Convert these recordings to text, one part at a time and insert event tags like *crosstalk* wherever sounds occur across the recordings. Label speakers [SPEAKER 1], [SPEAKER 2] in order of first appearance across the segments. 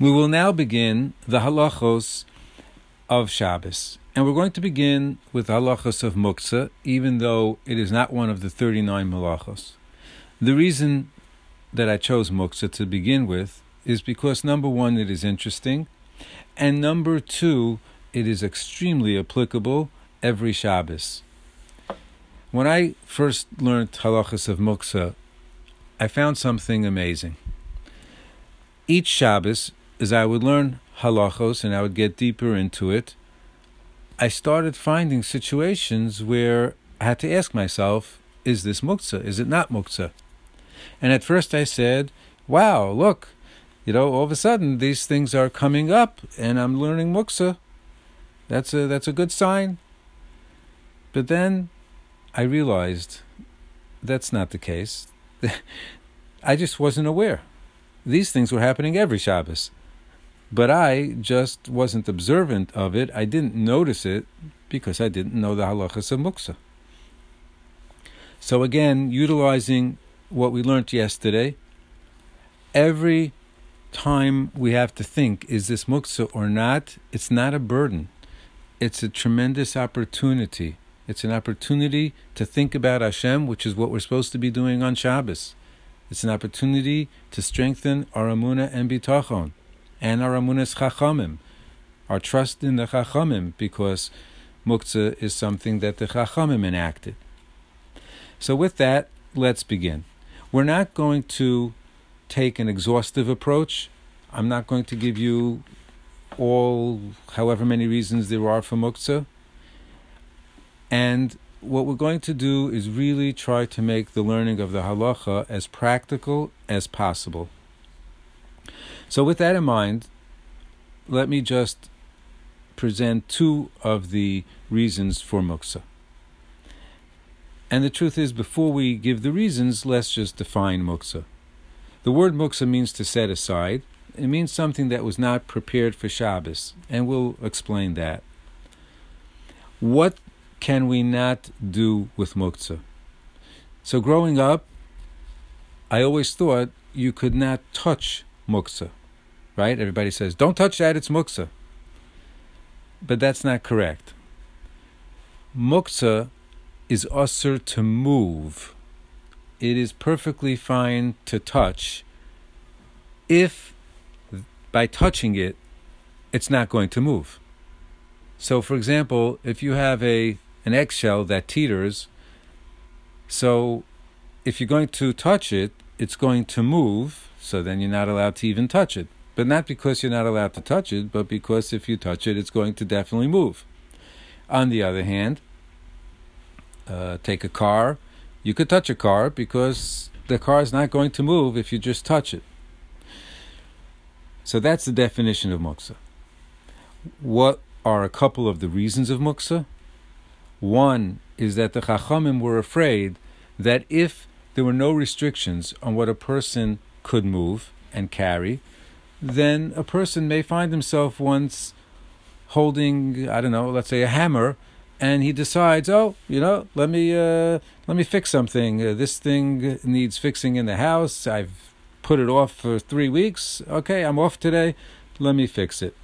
[SPEAKER 1] We will now begin the halachos of Shabbos. And we're going to begin with halachos of muktzah, even though it is not one of the 39 malachos. The reason that I chose muktzah to begin with is because number one, it is interesting, and number two, it is extremely applicable every Shabbos. When I first learned halachos of muktzah, I found something amazing. Each Shabbos, as I would learn halachos and I would get deeper into it, I started finding situations where I had to ask myself, is this muktzah? Is it not muktzah? And at first I said, wow, look, you know, all of a sudden these things are coming up and I'm learning muktzah. That's a, that's a good sign. But then I realized that's not the case. *laughs* I just wasn't aware. These things were happening every Shabbos. But I just wasn't observant of it. I didn't notice it because I didn't know the halachas of muktzah. So again, utilizing what we learned yesterday, every time we have to think, is this muktzah or not? It's not a burden. It's a tremendous opportunity. It's an opportunity to think about Hashem, which is what we're supposed to be doing on Shabbos. It's an opportunity to strengthen our amuna and bitachon, and our amunas chachamim, our trust in the chachamim, because muktzah is something that the chachamim enacted. So with that, let's begin. We're not going to take an exhaustive approach. I'm not going to give you all, however many reasons there are for muktzah. And what we're going to do is really try to make the learning of the halacha as practical as possible. So, with that in mind, let me just present two of the reasons for muktzah. And the truth is, before we give the reasons, let's just define muktzah. The word muktzah means to set aside. It means something that was not prepared for Shabbos, and we'll explain that. What can we not do with muktzah? So growing up, I always thought you could not touch muktzah, right? Everybody says, don't touch that, it's muktzah. But that's not correct. Muktzah is assur to move. It is perfectly fine to touch if by touching it, it's not going to move. So, for example, if you have a an eggshell that teeters. So if you're going to touch it, it's going to move, so then you're not allowed to even touch it. But not because you're not allowed to touch it, but because if you touch it, it's going to definitely move. On the other hand, uh, take a car. You could touch a car because the car is not going to move if you just touch it. So that's the definition of muktzah. What are a couple of the reasons of muktzah? One is that the Chachamim were afraid that if there were no restrictions on what a person could move and carry, then a person may find himself once holding, I don't know, let's say a hammer, and he decides, oh, you know, let me uh, let me fix something. Uh, this thing needs fixing in the house. I've put it off for three weeks. Okay, I'm off today. Let me fix it.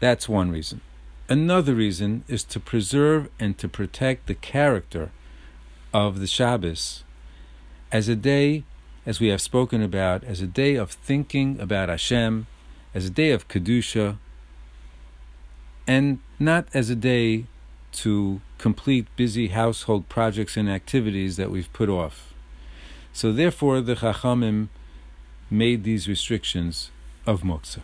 [SPEAKER 1] That's one reason. Another reason is to preserve and to protect the character of the Shabbos as a day, as we have spoken about, as a day of thinking about Hashem, as a day of Kedusha, and not as a day to complete busy household projects and activities that we've put off. So therefore the Chachamim made these restrictions of muktzah.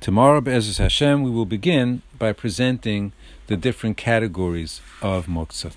[SPEAKER 1] Tomorrow, B'ezras Hashem, we will begin by presenting the different categories of muktzah.